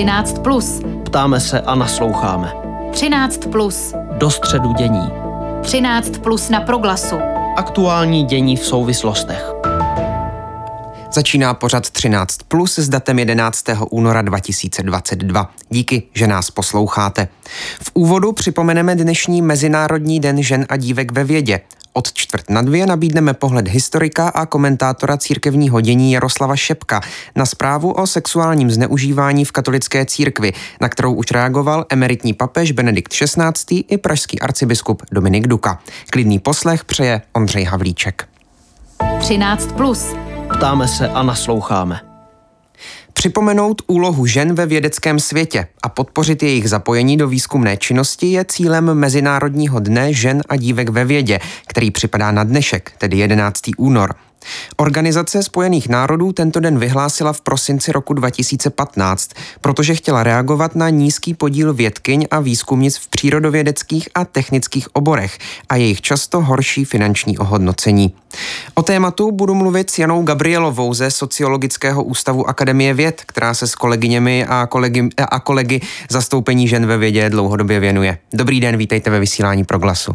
13. Plus. Ptáme se a nasloucháme. 13. Plus. Do středu dění. 13. Plus na proglasu. Aktuální dění v souvislostech. Začíná pořad 13 plus s datem 11. února 2022. Díky, že nás posloucháte. V úvodu připomeneme dnešní Mezinárodní den žen a dívek ve vědě. Od čtvrt na dvě nabídneme pohled historika a komentátora církevního dění Jaroslava Šepka na zprávu o sexuálním zneužívání v katolické církvi, na kterou už reagoval emeritní papež Benedikt XVI. i pražský arcibiskup Dominik Duka. Klidný poslech přeje Ondřej Havlíček. 13 plus. Ptáme se a nasloucháme. Připomenout úlohu žen ve vědeckém světě a podpořit jejich zapojení do výzkumné činnosti je cílem Mezinárodního dne žen a dívek ve vědě, který připadá na dnešek, tedy 11. únor. Organizace Spojených národů tento den vyhlásila v prosinci roku 2015, protože chtěla reagovat na nízký podíl vědkyň a výzkumnic v přírodovědeckých a technických oborech a jejich často horší finanční ohodnocení. O tématu budu mluvit s Janou Gabrielovou ze Sociologického ústavu Akademie věd, která se s kolegyněmi a kolegy, a kolegy zastoupení žen ve vědě dlouhodobě věnuje. Dobrý den, vítejte ve vysílání Proglasu.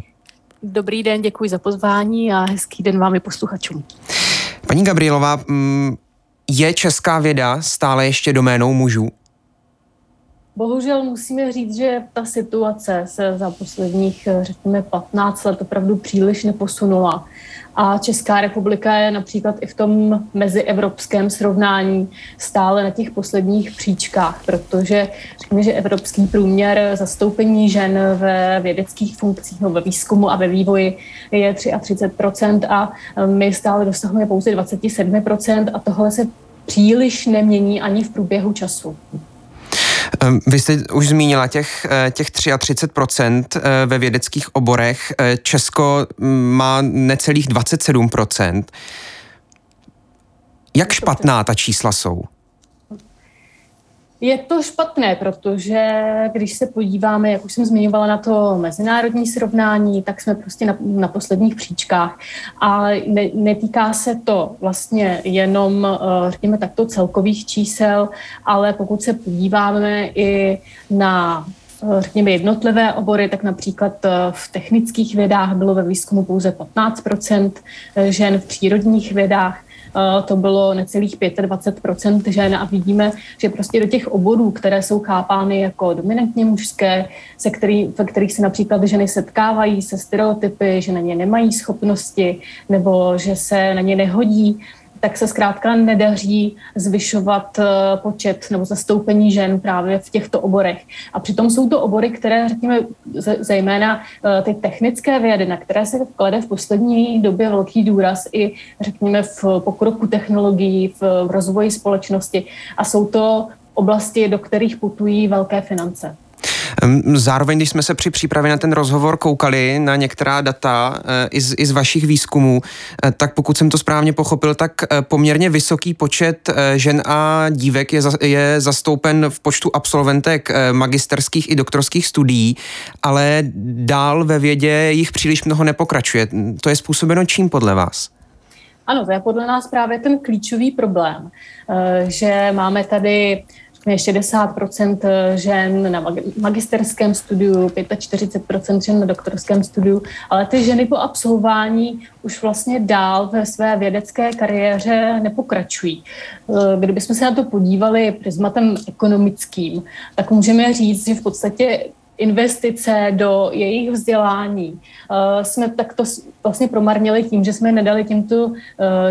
Dobrý den, děkuji za pozvání a hezký den vám i posluchačům. Paní Gabrielová, mm, je česká věda stále ještě doménou mužů? Bohužel musíme říct, že ta situace se za posledních, řekněme, 15 let opravdu příliš neposunula. A Česká republika je například i v tom mezievropském srovnání stále na těch posledních příčkách, protože řekněme, že evropský průměr zastoupení žen ve vědeckých funkcích nebo ve výzkumu a ve vývoji je 33% a my stále dosahujeme pouze 27% a tohle se příliš nemění ani v průběhu času. Ehm, vy jste už zmínila těch, eh, těch 33% eh, ve vědeckých oborech. Eh, Česko mm, má necelých 27%. Jak špatná ta čísla jsou? Je to špatné, protože když se podíváme, jak už jsem zmiňovala na to mezinárodní srovnání, tak jsme prostě na, na posledních příčkách. A ne, netýká se to vlastně jenom, eh, řekněme takto, celkových čísel, ale pokud se podíváme i na řekněme, jednotlivé obory, tak například eh, v technických vědách bylo ve výzkumu pouze 15% žen, v přírodních vědách. To bylo necelých 25% žen a vidíme, že prostě do těch oborů, které jsou chápány jako dominantně mužské, se který, ve kterých se například ženy setkávají se stereotypy, že na ně nemají schopnosti nebo že se na ně nehodí, tak se zkrátka nedaří zvyšovat eh, počet nebo zastoupení žen právě v těchto oborech. A přitom jsou to obory, které, řekněme, zejména eh, ty technické vědy, na které se klade v poslední době velký důraz i, řekněme, v pokroku technologií, v rozvoji společnosti. A jsou to oblasti, do kterých putují velké finance. Zároveň, když jsme se při přípravě na ten rozhovor koukali na některá data eh, i z, i z vašich výzkumů, eh, tak pokud jsem to správně pochopil, tak eh, poměrně vysoký počet žen a dívek je, je zastoupen v počtu absolventek magisterských i doktorských studií, ale dál ve vědě jich příliš mnoho nepokračuje. To je způsobeno čím podle vás? Ano, to je podle nás právě ten klíčový problém, že máme tady 60% žen na magisterském studiu, 45% žen na doktorském studiu, ale ty ženy po absolvování už vlastně dál ve své vědecké kariéře nepokračují. Eh, kdybychom se na to podívali prismatem ekonomickým, tak můžeme říct, že v podstatě investice do jejich vzdělání uh, jsme takto vlastně promarnili tím, že jsme nedali těmto uh,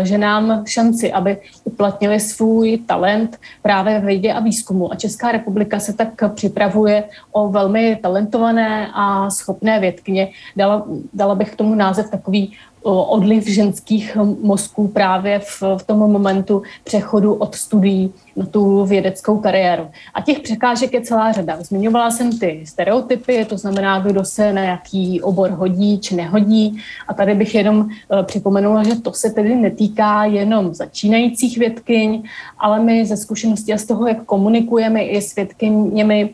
ženám šanci, aby uplatnili svůj talent právě ve vědě a výzkumu. A Česká republika se tak připravuje o velmi talentované a schopné vědkyně. Dala, dala bych k tomu název takový odliv ženských mozků právě v, v tom momentu přechodu od studií na tu vědeckou kariéru. A těch překážek je celá řada. Zmiňovala jsem ty stereotypy, to znamená, kdo se na jaký obor hodí či nehodí. A tady bych jenom e, připomenula, že to se tedy netýká jenom začínajících vědkyň, ale my ze zkušenosti a z toho, jak komunikujeme i s vědkyněmi,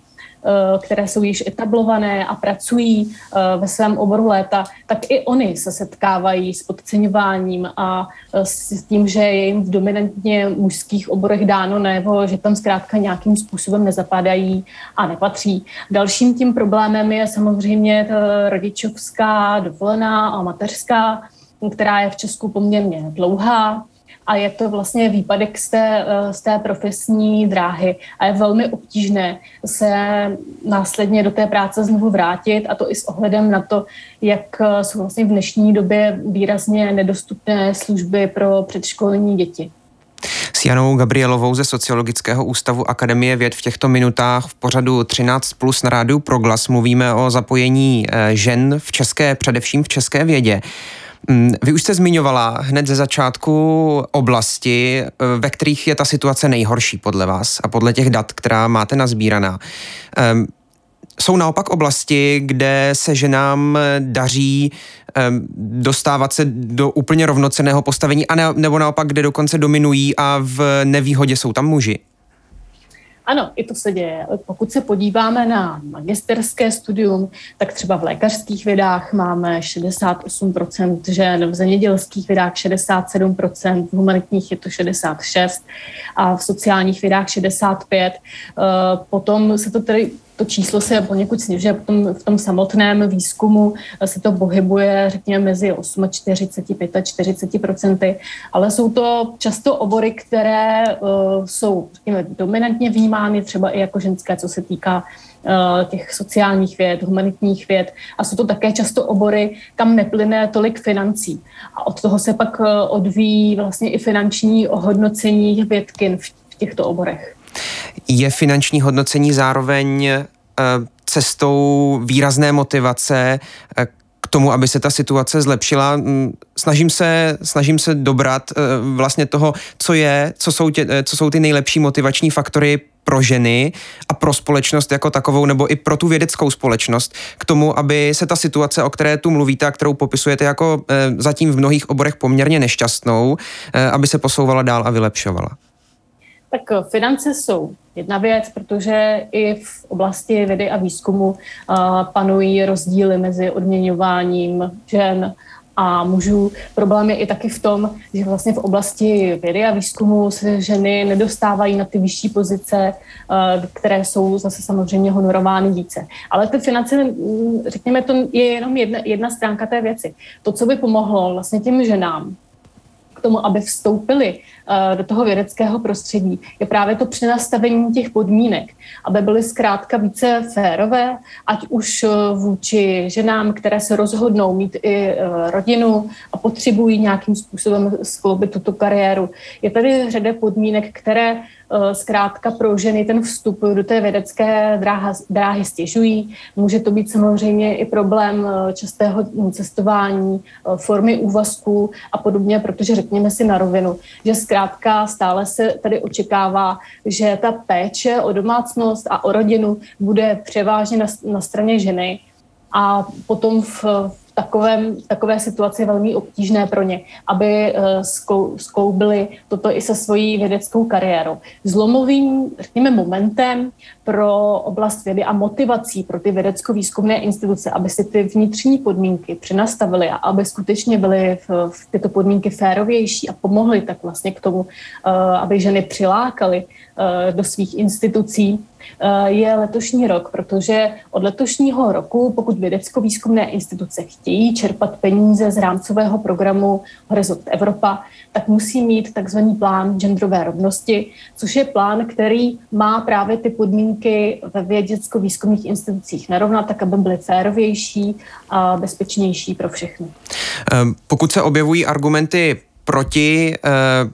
které jsou již etablované a pracují ve svém oboru léta, tak i oni se setkávají s podceňováním a s tím, že je jim v dominantně mužských oborech dáno nebo že tam zkrátka nějakým způsobem nezapadají a nepatří. Dalším tím problémem je samozřejmě rodičovská dovolená a mateřská, která je v Česku poměrně dlouhá a je to vlastně výpadek z té, eh, z té profesní dráhy a je velmi obtížné se následně do té práce znovu vrátit a to i s ohledem na to, jak eh, jsou vlastně v dnešní době výrazně nedostupné služby pro předškolní děti. S Janou Gabrielovou ze Sociologického ústavu Akademie věd v těchto minutách v pořadu 13 plus na rádiu Proglas mluvíme o zapojení eh, žen v české, především v české vědě. Mm, vy už jste zmiňovala hned ze začátku oblasti, eh, ve kterých je ta situace nejhorší podle vás a podle těch dat, která máte nazbíraná. Ehm, jsou naopak oblasti, kde se ženám daří ehm, dostávat se do úplně rovnoceného postavení, a ne, nebo naopak, kde dokonce dominují a v nevýhodě jsou tam muži? Ano, i to se děje. Pokud se podíváme na magisterské studium, tak třeba v lékařských vědách máme 68% žen, v zemědělských vědách 67%, v humanitních je to 66% a v sociálních vědách 65%. Eh, potom se to tedy to číslo se poněkud snižuje, potom v tom samotném výzkumu se to pohybuje, řekněme, mezi 48 a 45 procenty, ale jsou to často obory, které uh, jsou, řekněme, dominantně vnímány třeba i jako ženské, co se týká uh, těch sociálních věd, humanitních věd a jsou to také často obory, kam neplyne tolik financí. A od toho se pak uh, odvíjí vlastně i finanční ohodnocení vědkin v těchto oborech. Je finanční hodnocení zároveň eh, cestou výrazné motivace eh, k tomu, aby se ta situace zlepšila. Snažím se, snažím se dobrat eh, vlastně toho, co je, co jsou, tě, co jsou ty nejlepší motivační faktory pro ženy a pro společnost jako takovou, nebo i pro tu vědeckou společnost, k tomu, aby se ta situace, o které tu mluvíte a kterou popisujete jako zatím v mnohých oborech poměrně nešťastnou, aby se posouvala dál a vylepšovala. Tak eh, finance jsou jedna věc, protože i v oblasti vědy a výzkumu uh, panují rozdíly mezi odměňováním žen a mužů. Problém je i taky v tom, že vlastně v oblasti vědy a výzkumu se ženy nedostávají na ty vyšší pozice, uh, které jsou zase samozřejmě honorovány více. Ale ty finance, mm, řekněme, to je jenom jedna, jedna stránka té věci. To, co by pomohlo vlastně těm ženám, k tomu, aby vstoupili Eh, do toho vědeckého prostředí, je právě to přenastavení těch podmínek, aby byly zkrátka více férové, ať už eh, vůči ženám, které se rozhodnou mít i eh, rodinu a potřebují nějakým způsobem skloubit tuto kariéru. Je tady řada podmínek, které Eh, zkrátka pro ženy ten vstup do té vědecké dráha, dráhy stěžují. Může to být samozřejmě i problém eh, častého cestování, eh, formy úvazku a podobně, protože řekněme si na rovinu, že zkrátka stále se tady očekává, že ta péče o domácnost a o rodinu bude převážně na, na straně ženy. A potom v, takovém, takové situaci velmi obtížné pro ně, aby eh, skloubili toto i se svojí vědeckou kariérou. Zlomovým, řekněme, momentem pro oblast vědy a motivací pro ty vědecko-výzkumné instituce, aby si ty vnitřní podmínky přenastavily a aby skutečně byly v, v tyto podmínky férovější a pomohly tak vlastně k tomu, eh, aby ženy přilákaly eh, do svých institucí, je letošní rok, protože od letošního roku, pokud vědecko-výzkumné instituce chtějí čerpat peníze z rámcového programu Horizont Evropa, tak musí mít takzvaný plán genderové rovnosti, což je plán, který má právě ty podmínky ve vědecko-výzkumných institucích narovnat, tak aby byly férovější a bezpečnější pro všechny. Ehm, pokud se objevují argumenty proti, eh,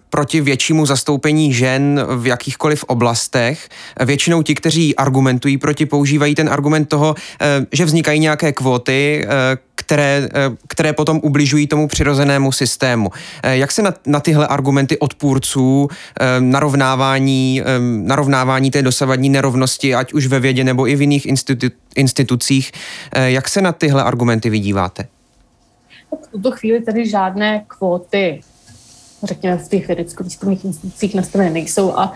proti většímu zastoupení žen v jakýchkoliv oblastech. Většinou ti, kteří argumentují proti, používají ten argument toho, eh, že vznikají nějaké kvóty, eh, které, které potom ubližují tomu přirozenému systému. Jak se na, na tyhle argumenty odpůrců narovnávání, narovnávání té dosavadní nerovnosti, ať už ve vědě nebo i v jiných institu, institucích, jak se na tyhle argumenty vydíváte? V tuto chvíli tady žádné kvóty řekněme, v těch vědecko-výzkumných institucích nastavené nejsou a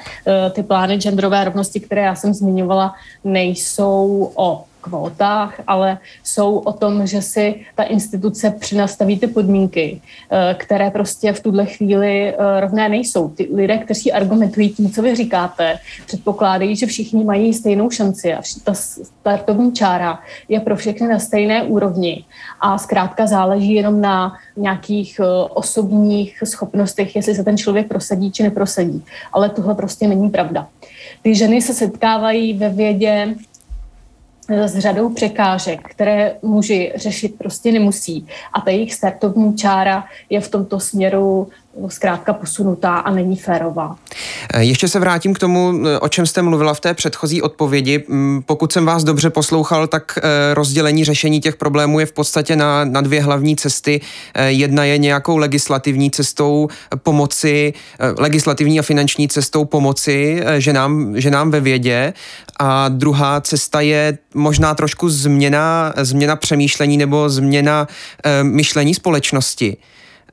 ty plány genderové rovnosti, které já jsem zmiňovala, nejsou o kvótách, ale jsou o tom, že si ta instituce přinastaví ty podmínky, eh, které prostě v tuhle chvíli eh, rovné nejsou. Ty lidé, kteří argumentují tím, co vy říkáte, předpokládají, že všichni mají stejnou šanci a ta startovní čára je pro všechny na stejné úrovni a zkrátka záleží jenom na nějakých eh, osobních schopnostech, jestli se ten člověk prosadí či neprosadí. Ale tohle prostě není pravda. Ty ženy se setkávají ve vědě s řadou překážek, které muži řešit prostě nemusí. A ta jejich startovní čára je v tomto směru zkrátka posunutá a není férová. Eh, ještě se vrátím k tomu, eh, o čem jste mluvila v té předchozí odpovědi. Mm, pokud jsem vás dobře poslouchal, tak eh, rozdělení řešení těch problémů je v podstatě na, na dvě hlavní cesty. Jedna je nějakou legislativní cestou pomoci, legislativní a finanční cestou pomoci ženám, ženám ve vědě a druhá cesta je možná trošku změna, změna přemýšlení nebo změna myšlení společnosti.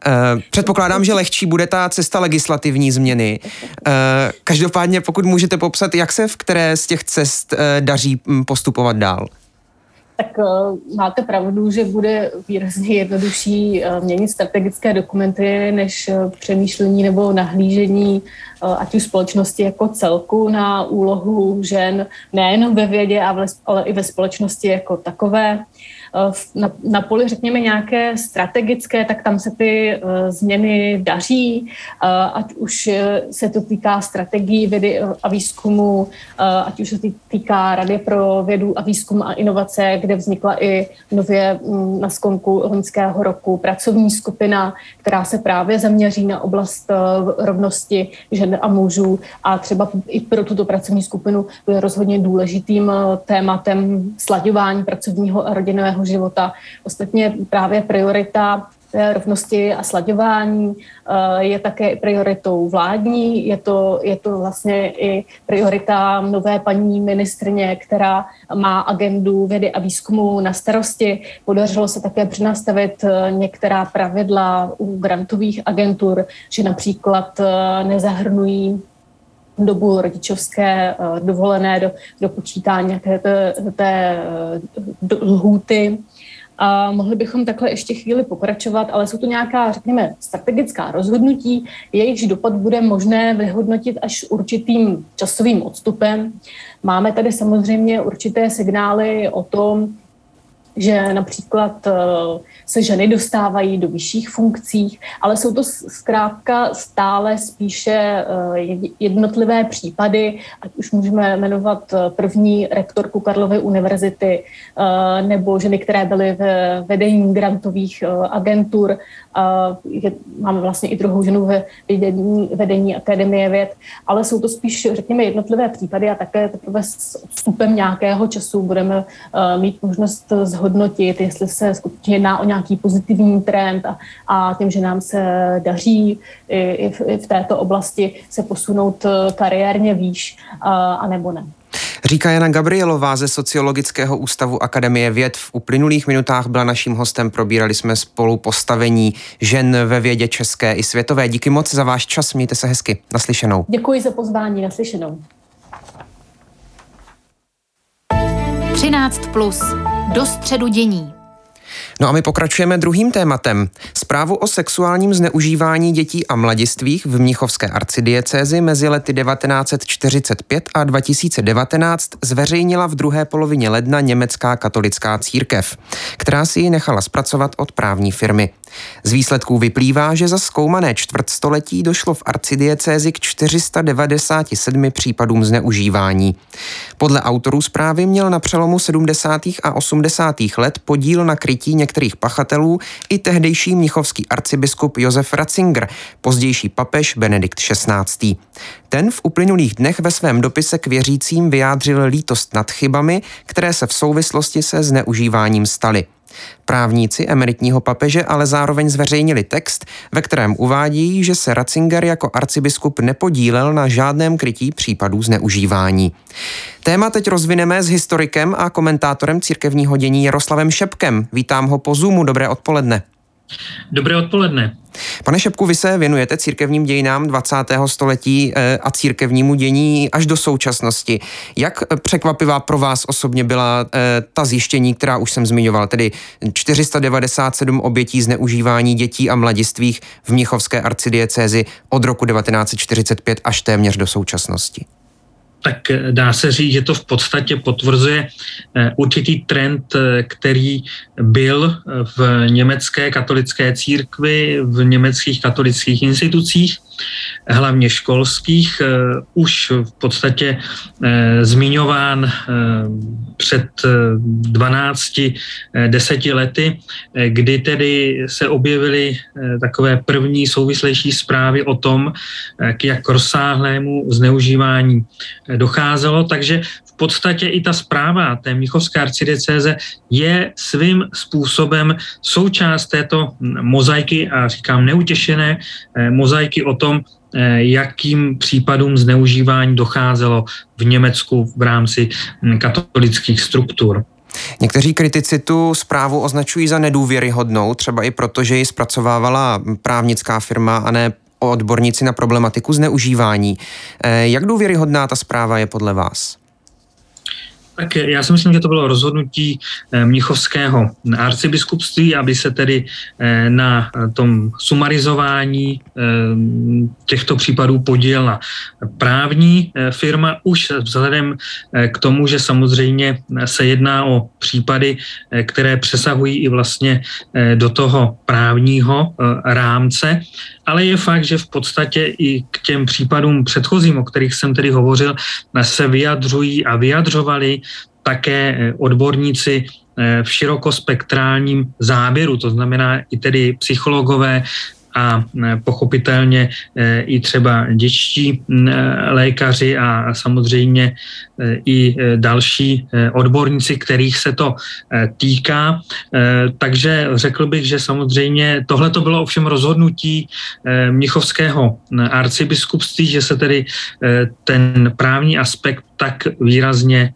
Uh, předpokládám, že lehčí bude ta cesta legislativní změny. Uh, každopádně, pokud můžete popsat, jak se v které z těch cest uh, daří hm, postupovat dál? Tak máte pravdu, že bude výrazně jednodušší měnit strategické dokumenty než přemýšlení nebo nahlížení ať už společnosti jako celku na úlohu žen nejenom ve vědě, ale i ve společnosti jako takové. Eh, na, na poli, řekněme, nějaké strategické, tak tam se ty uh, změny daří, uh, ať už se to týká strategií vědy a výzkumu, ať už se to týká Rady pro vědu a výzkum a inovace, kde vznikla i nově um, na skonku loňského roku pracovní skupina, která se právě zaměří na oblast rovnosti žen a mužů. A třeba i pro tuto pracovní skupinu je rozhodně důležitým tématem slaďování pracovního a rodinného soukromého života. Ostatně právě priorita rovnosti a slaďování eh, je také prioritou vládní, je to, je to vlastně i priorita nové paní ministrně, která má agendu vědy a výzkumu na starosti. Podařilo se také přinastavit eh, některá pravidla u grantových agentur, že například eh, nezahrnují dobu rodičovské eh, dovolené do, do počítání nějaké té, té lhůty. A mohli bychom takhle ještě chvíli pokračovat, ale jsou to nějaká, řekněme, strategická rozhodnutí, jejichž dopad bude možné vyhodnotit až určitým časovým odstupem. Máme tady samozřejmě určité signály o tom, že například eh, se ženy dostávají do vyšších funkcí, ale jsou to zkrátka stále spíše eh, jednotlivé případy, ať už můžeme jmenovat eh, první rektorku Karlovy univerzity nebo ženy, které byly ve vedení grantových agentur. Máme vlastně i druhou ženu ve vedení, vedení Akademie věd, ale jsou to spíš, řekněme, jednotlivé případy a také teprve s odstupem nějakého času budeme mít možnost zhodnotit, jestli se skutečně jedná o nějaký pozitivní trend a, a tím, že nám se daří i, i, v, i v této oblasti se posunout eh, kariérně výš, a, a nebo ne. Říká Jana Gabrielová ze Sociologického ústavu Akademie věd. V uplynulých minutách byla naším hostem, probírali jsme spolu postavení žen ve vědě české i světové. Díky moc za váš čas, mějte se hezky. Naslyšenou. Děkuji za pozvání, naslyšenou. 13 plus. Do středu dění. No a my pokračujeme druhým tématem. Zprávu o sexuálním zneužívání dětí a mladistvých v Mnichovské arcidiecézi mezi lety 1945 a 2019 zveřejnila v druhé polovině ledna německá katolická církev, která si ji nechala zpracovat od právní firmy. Z výsledků vyplývá, že za zkoumané čtvrtstoletí došlo v arcidiecézi k 497 případům zneužívání. Podle autorů zprávy měl na přelomu 70. a 80. let podíl na krytí některých pachatelů i tehdejší mnichovský arcibiskup Josef Ratzinger, pozdější papež Benedikt XVI. Ten v uplynulých dnech ve svém dopise k věřícím vyjádřil lítost nad chybami, které se v souvislosti se zneužíváním staly. Právníci emeritního papeže ale zároveň zveřejnili text, ve kterém uvádí, že se Ratzinger jako arcibiskup nepodílel na žádném krytí případů zneužívání. Téma teď rozvineme s historikem a komentátorem církevního dění Jaroslavem Šepkem. Vítám ho po Zoomu, dobré odpoledne. Dobré odpoledne. Pane Šepku, vy se věnujete církevním dějinám 20. století eh, a církevnímu dění až do současnosti. Jak překvapivá pro vás osobně byla eh, ta zjištění, která už jsem zmiňoval, tedy 497 obětí zneužívání dětí a mladistvých v Mnichovské arcidiecézi od roku 1945 až téměř do současnosti? Tak eh, dá se říct, že to v podstatě potvrzuje eh, určitý trend, eh, který byl v německé katolické církvi, v německých katolických institucích, hlavně školských, už v podstatě zmiňován před 12, 10 lety, kdy tedy se objevily takové první souvislejší zprávy o tom, k jak rozsáhlému zneužívání docházelo, takže podstatě i ta zpráva té Mnichovské arcidiecéze je svým způsobem součást této mozaiky a říkám neutěšené eh, mozaiky o tom, eh, jakým případům zneužívání docházelo v Německu v rámci hm, katolických struktur. Někteří kritici tu zprávu označují za nedůvěryhodnou, třeba i proto, že ji zpracovávala právnická firma a ne odborníci na problematiku zneužívání. Eh, jak důvěryhodná ta zpráva je podle vás? Tak já si myslím, že to bylo rozhodnutí eh, Mnichovského arcibiskupství, aby se tedy eh, na tom sumarizování těchto případů podílela právní firma už vzhledem k tomu, že samozřejmě se jedná o případy, které přesahují i vlastně do toho právního rámce ale je fakt, že v podstatě i k těm případům předchozím, o kterých jsem tedy hovořil, se vyjadřují a vyjadřovali také eh, odborníci eh, v širokospektrálním záběru, to znamená i tedy psychologové, a e, pochopitelně e, i třeba dětští e, lékaři a samozřejmě i další odborníci, kterých se to týká. Takže řekl bych, že samozřejmě tohle to bylo ovšem rozhodnutí Mnichovského arcibiskupství, že se tedy ten právní aspekt tak výrazně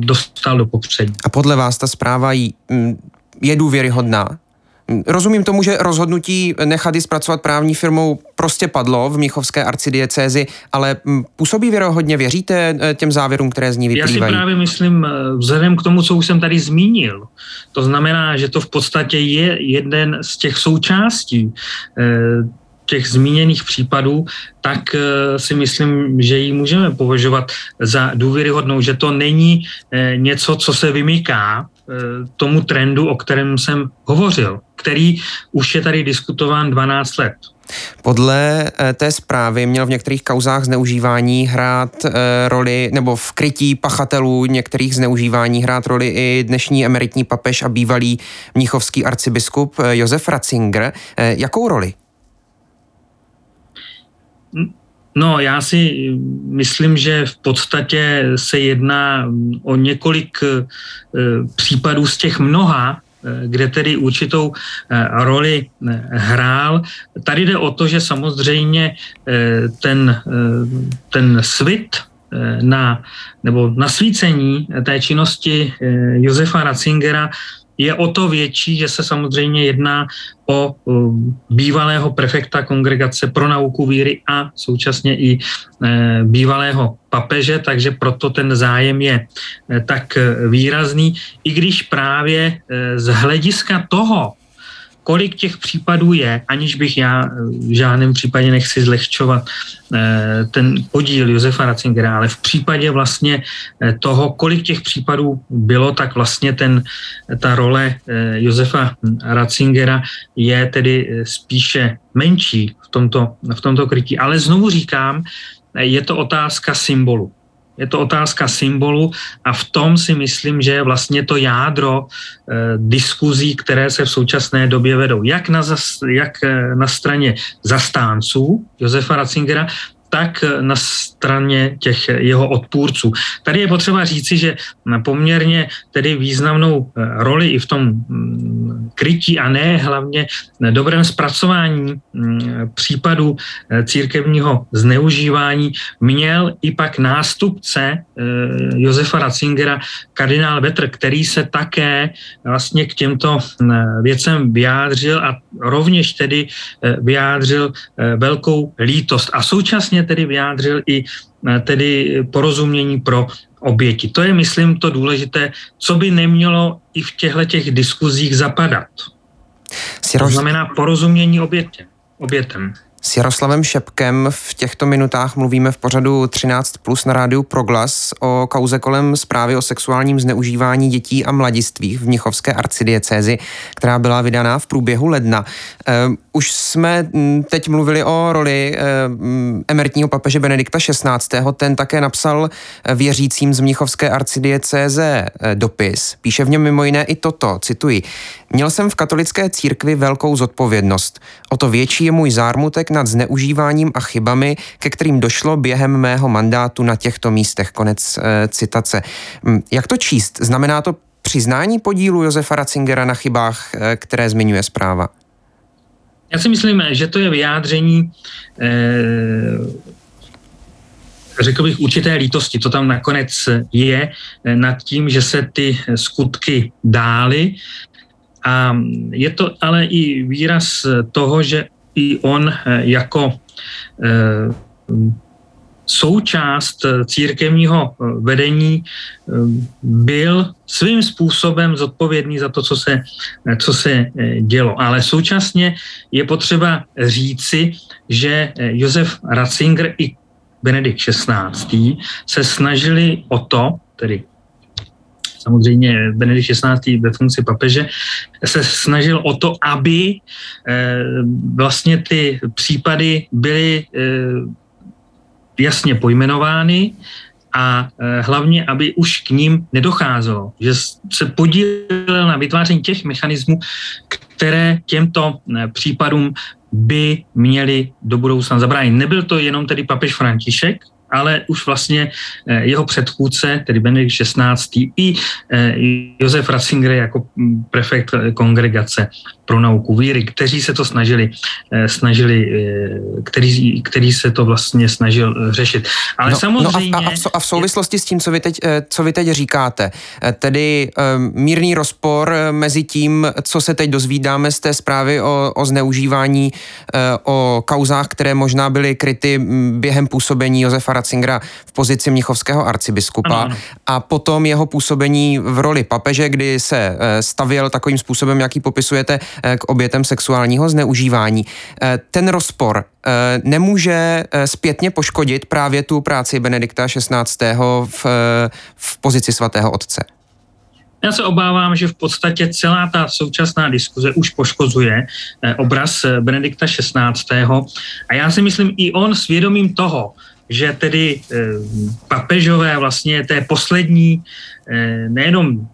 dostal do popředí. A podle vás ta zpráva je důvěryhodná? Rozumím tomu, že rozhodnutí nechat ji zpracovat právní firmou prostě padlo v Míchovské arcidiecézi, ale mm, působí věrohodně, věříte eh, těm závěrům, které z ní vyplývají? Já si právě myslím, eh, vzhledem k tomu, co už jsem tady zmínil, to znamená, že to v podstatě je jeden z těch součástí eh, těch zmíněných případů, tak si myslím, že ji můžeme považovat za důvěryhodnou, že to není něco, co se vymyká tomu trendu, o kterém jsem hovořil který už je tady diskutován 12 let. Podle eh, té zprávy měl v některých kauzách zneužívání hrát eh, roli, nebo v krytí pachatelů některých zneužívání hrát roli i dnešní emeritní papež a bývalý mnichovský arcibiskup eh, Josef Ratzinger. Jakou roli? No, já si myslím, že v podstatě se jedná o několik případů z těch mnoha, Eh, kde tedy určitou eh, roli eh, hrál. Tady jde o to, že samozřejmě ten, ten svit na, nebo nasvícení té činnosti Josefa Ratzingera je o to větší, že se samozřejmě jedná o bývalého prefekta kongregace pro nauku víry a současně i e, bývalého papeže, takže proto ten zájem je e, tak výrazný, i když právě z hlediska toho, kolik těch případů je, aniž bych já v žádném případě nechci zlehčovat eh, ten podíl Josefa Ratzingera, ale v případě vlastně eh, toho, kolik těch případů bylo, tak vlastně ten, ta role eh, Josefa Ratzingera je tedy spíše menší v tomto, v tomto krytí. Ale znovu říkám, je to otázka symbolu. Je to otázka symbolu a v tom si myslím, že je vlastně to jádro eh, diskuzí, které se v současné době vedou. Jak na, zas, jak eh, na straně zastánců Josefa Ratzingera, tak na straně těch jeho odpůrců. Tady je potřeba říci, že poměrně tedy významnou eh, roli i v tom mm, krytí a ne hlavně dobrém zpracování mm, případu eh, církevního zneužívání měl i pak nástupce eh, Josefa Ratzingera, kardinál Vetr, který se také vlastně k těmto věcem vyjádřil a rovněž tedy vyjádřil velkou lítost a současně tedy vyjádřil i tedy porozumění pro oběti. To je, myslím, to důležité, co by nemělo i v těchto těch diskuzích zapadat. To znamená porozumění obětě, obětem. S Jaroslavem Šepkem v těchto minutách mluvíme v pořadu 13 plus na rádiu Proglas o kauze kolem zprávy o sexuálním zneužívání dětí a mladistvých v Mnichovské arcidiecézi, která byla vydaná v průběhu ledna. Ehm, už jsme hm, teď mluvili o roli ehm, emeritního papeže Benedikta XVI. Ten také napsal věřícím z Mnichovské arcidiecéze eh, dopis. Píše v něm mimo jiné i toto, cituji. Měl jsem v katolické církvi velkou zodpovědnost. O to větší je můj zármutek nad zneužíváním a chybami, ke kterým došlo během mého mandátu na těchto místech. Konec e, citace. Hm, jak to číst? Znamená to přiznání podílu Josefa Ratzingera na chybách, e, které zmiňuje zpráva? Já si myslím, že to je vyjádření e, řekl bych, určité lítosti. To tam nakonec je nad tím, že se ty skutky dály a je to ale i výraz toho, že i on eh, jako eh, součást církevního eh, vedení byl svým způsobem zodpovědný za to, co se, co se dělo. Ale současně je potřeba říci, že Josef Ratzinger i Benedikt XVI. se snažili o to, tedy samozřejmě Benedikt XVI. ve funkci papeže, se snažil o to, aby eh, vlastně ty případy byly eh, jasně pojmenovány a eh, hlavně, aby už k ním nedocházelo, že se podílel na vytváření těch mechanismů, které těmto případům by měli do budoucna zabránit. Nebyl to jenom tedy papež František, ale už vlastně eh, jeho předchůdce, tedy Benedikt XVI. i eh, Josef Ratzinger jako mm, prefekt kongregace pro nauku víry, kteří se to snažili, eh, snažili který, který se to vlastně snažil řešit. Ale no, samozřejmě... No a, v, a, v, a v souvislosti s tím, co vy teď, co vy teď říkáte, tedy mírný rozpor mezi tím, co se teď dozvídáme z té zprávy o, o zneužívání, o kauzách, které možná byly kryty během působení Josefa Ratzingera v pozici mnichovského arcibiskupa ano, ano. a potom jeho působení v roli papeže, kdy se eh, stavěl takovým způsobem, jaký popisujete eh, k obětem sexuálního zneužívání. Eh, ten rozpor nemůže zpětně poškodit právě tu práci Benedikta XVI. v, v pozici svatého otce. Já se obávám, že v podstatě celá ta současná diskuze už poškozuje obraz Benedikta XVI. A já si myslím, i on svědomím toho, že tedy eh, papežové vlastně té poslední, eh, nejenom,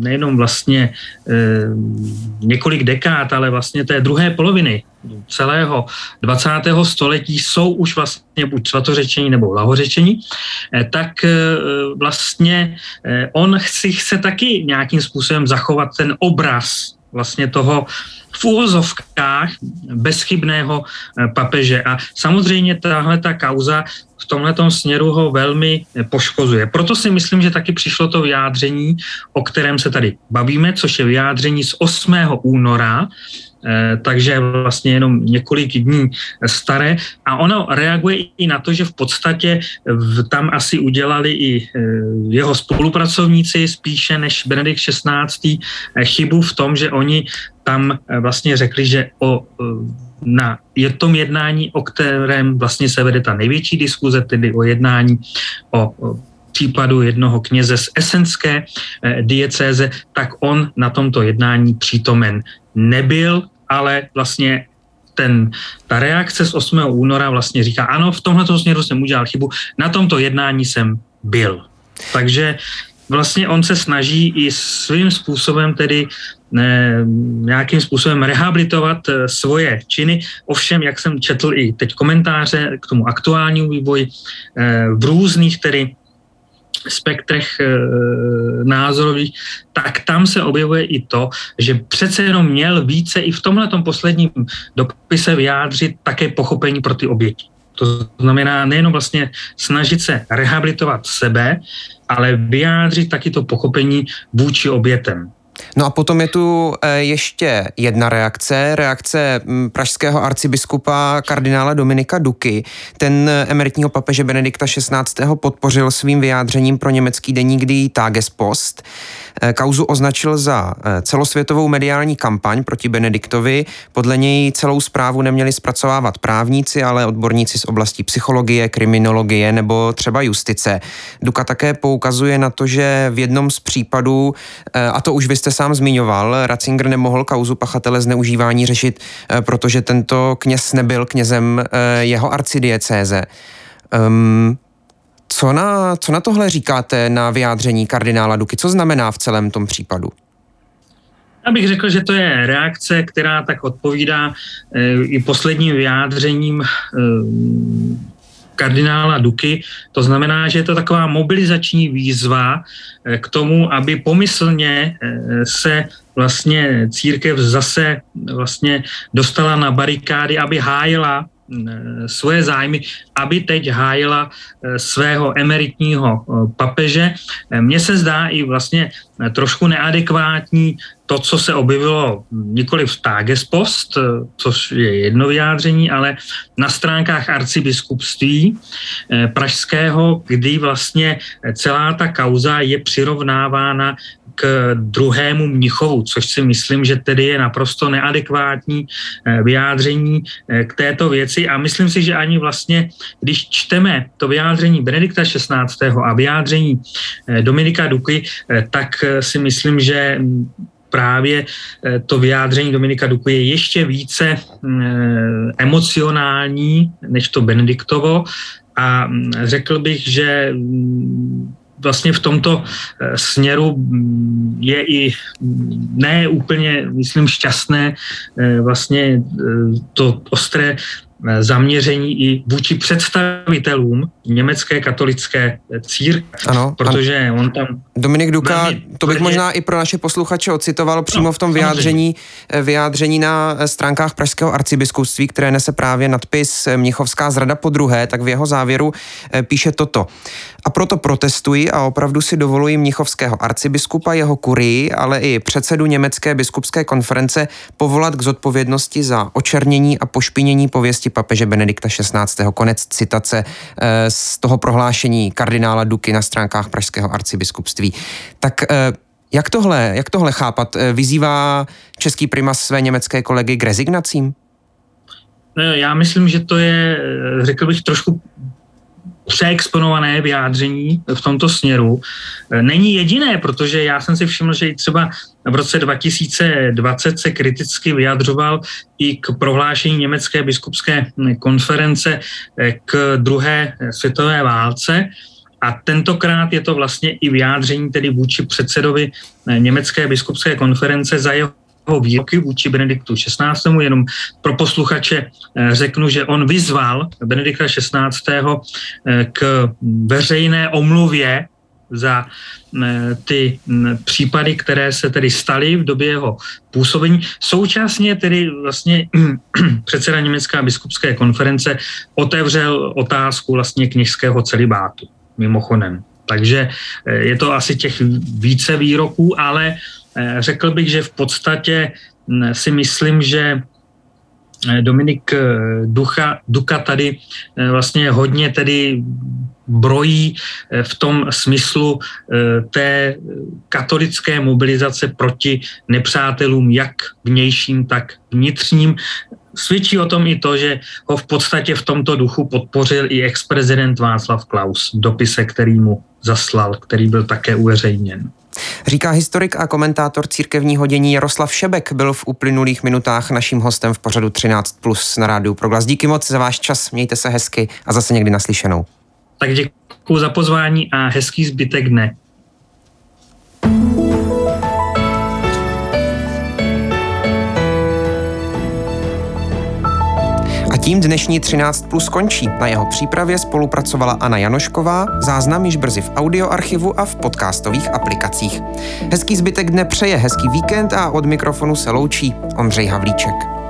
nejenom vlastně eh, několik dekád, ale vlastně té druhé poloviny celého 20. století jsou už vlastně buď svatořečení nebo lahořečení, tak vlastně on chci, chce taky nějakým způsobem zachovat ten obraz vlastně toho v úvozovkách bezchybného papeže. A samozřejmě tahle ta kauza v tomhle směru ho velmi poškozuje. Proto si myslím, že taky přišlo to vyjádření, o kterém se tady bavíme, což je vyjádření z 8. února, eh, takže vlastně jenom několik dní staré. A ono reaguje i na to, že v podstatě tam asi udělali i eh, jeho spolupracovníci spíše než Benedikt XVI. Eh, chybu v tom, že oni tam vlastně řekli, že o na je tom jednání, o kterém vlastně se vede ta největší diskuze, tedy o jednání o, případu jednoho kněze z esenské eh, diecéze, tak on na tomto jednání přítomen nebyl, ale vlastně ten, ta reakce z 8. února vlastně říká, ano, v tomhle směru jsem udělal chybu, na tomto jednání jsem byl. Takže vlastně on se snaží i svým způsobem tedy nějakým způsobem rehabilitovat svoje činy. Ovšem, jak jsem četl i teď komentáře k tomu aktuálnímu vývoji, v různých tedy spektrech e, názorových, tak tam se objevuje i to, že přece jenom měl více i v tomhle posledním dopise vyjádřit také pochopení pro ty oběti. To znamená nejenom vlastně snažit se rehabilitovat sebe, ale vyjádřit taky to pochopení vůči obětem. No a potom je tu eh, ještě jedna reakce, reakce hm, pražského arcibiskupa kardinála Dominika Duky. Ten eh, emeritního papeže Benedikta XVI. podpořil svým vyjádřením pro německý deník Die Tagespost. Eh, kauzu označil za celosvětovou mediální kampaň proti Benediktovi. Podle něj celou zprávu neměli zpracovávat právníci, ale odborníci z oblasti psychologie, kriminologie nebo třeba justice. Duka také poukazuje na to, že v jednom z případů, a to už vy jste sám zmiňoval, Ratzinger nemohl kauzu pachatele zneužívání řešit, eh, protože tento kněz nebyl knězem eh, jeho arcidiecéze. Um, co na, co na tohle říkáte na vyjádření kardinála Duky? Co znamená v celém tom případu? Já bych řekl, že to je reakce, která tak odpovídá e, i posledním vyjádřením e, kardinála Duky. To znamená, že je to taková mobilizační výzva eh, k tomu, aby pomyslně eh, se vlastně církev zase vlastně dostala na barikády, aby hájila Eh, svoje zájmy, aby teď hájila svého emeritního papeže. Mně se zdá i vlastně trošku neadekvátní to, co se objevilo nikoli v Tagespost, což je jedno vyjádření, ale na stránkách arcibiskupství pražského, kdy vlastně celá ta kauza je přirovnávána k druhému Mnichovu, což si myslím, že tedy je naprosto neadekvátní eh, vyjádření eh, k této věci a myslím si, že ani vlastně, když čteme to vyjádření Benedikta XVI. a vyjádření eh, Dominika Duky, tak si myslím, že právě to vyjádření Dominika Duky je ještě více mm, emocionální než to Benediktovo. A mm, řekl bych, že vlastně v tomto eh, směru mm, je i mm, ne úplně, myslím, šťastné eh, vlastně eh, to ostré zaměření i vůči představitelům německé katolické církve, ano, protože ano. on tam... Dominik Duka, to bych možná i pro naše posluchače ocitoval přímo no, v tom vyjádření, vyjádření na stránkách Pražského arcibiskupství, které nese právě nadpis Mnichovská zrada po druhé, tak v jeho závěru píše toto. A proto protestuji a opravdu si dovoluji mnichovského arcibiskupa, jeho kurii, ale i předsedu Německé biskupské konference povolat k zodpovědnosti za očernění a pošpinění pověsti papeže Benedikta XVI. Konec citace eh, z toho prohlášení kardinála Duky na stránkách Pražského arcibiskupství. Tak eh, jak tohle, jak tohle chápat? Eh, vyzývá český primas své německé kolegy k rezignacím? Já myslím, že to je, řekl bych, trošku přeexponované vyjádření v tomto směru. E, není jediné, protože já jsem si všiml, že i třeba v roce 2020 se kriticky vyjadřoval i k prohlášení Německé biskupské konference e, k druhé světové válce. A tentokrát je to vlastně i vyjádření tedy vůči předsedovi Německé biskupské konference za jeho výroky vůči Benediktu XVI. Jenom pro posluchače eh, řeknu, že on vyzval Benedikta XVI. Eh, k veřejné omluvě za eh, ty mm, případy, které se tedy staly v době jeho působení. Současně tedy vlastně předseda Německá biskupské konference otevřel otázku vlastně kněžského celibátu, mimochodem. Takže je to asi těch více výroků, ale Eh, řekl bych, že v podstatě mm, si myslím, že eh, Dominik eh, Ducha, Duka tady vlastně hodně tedy brojí v tom smyslu té katolické mobilizace proti nepřátelům, jak vnějším, tak vnitřním. Svědčí o tom i to, že ho v podstatě v tomto duchu podpořil i ex-prezident Václav Klaus v dopise, který mu zaslal, který byl také uveřejněn. Říká historik a komentátor církevního dění Jaroslav Šebek, byl v uplynulých minutách naším hostem v pořadu 13 plus na rádiu Proglas. Díky moc za váš čas, mějte se hezky a zase někdy naslyšenou. Tak děkuji za pozvání a hezký zbytek dne. Tím dnešní 13 plus končí. Na jeho přípravě spolupracovala Anna Janošková, záznam již brzy v audioarchivu a v podcastových aplikacích. Hezký zbytek dne přeje, hezký víkend a od mikrofonu se loučí Ondřej Havlíček.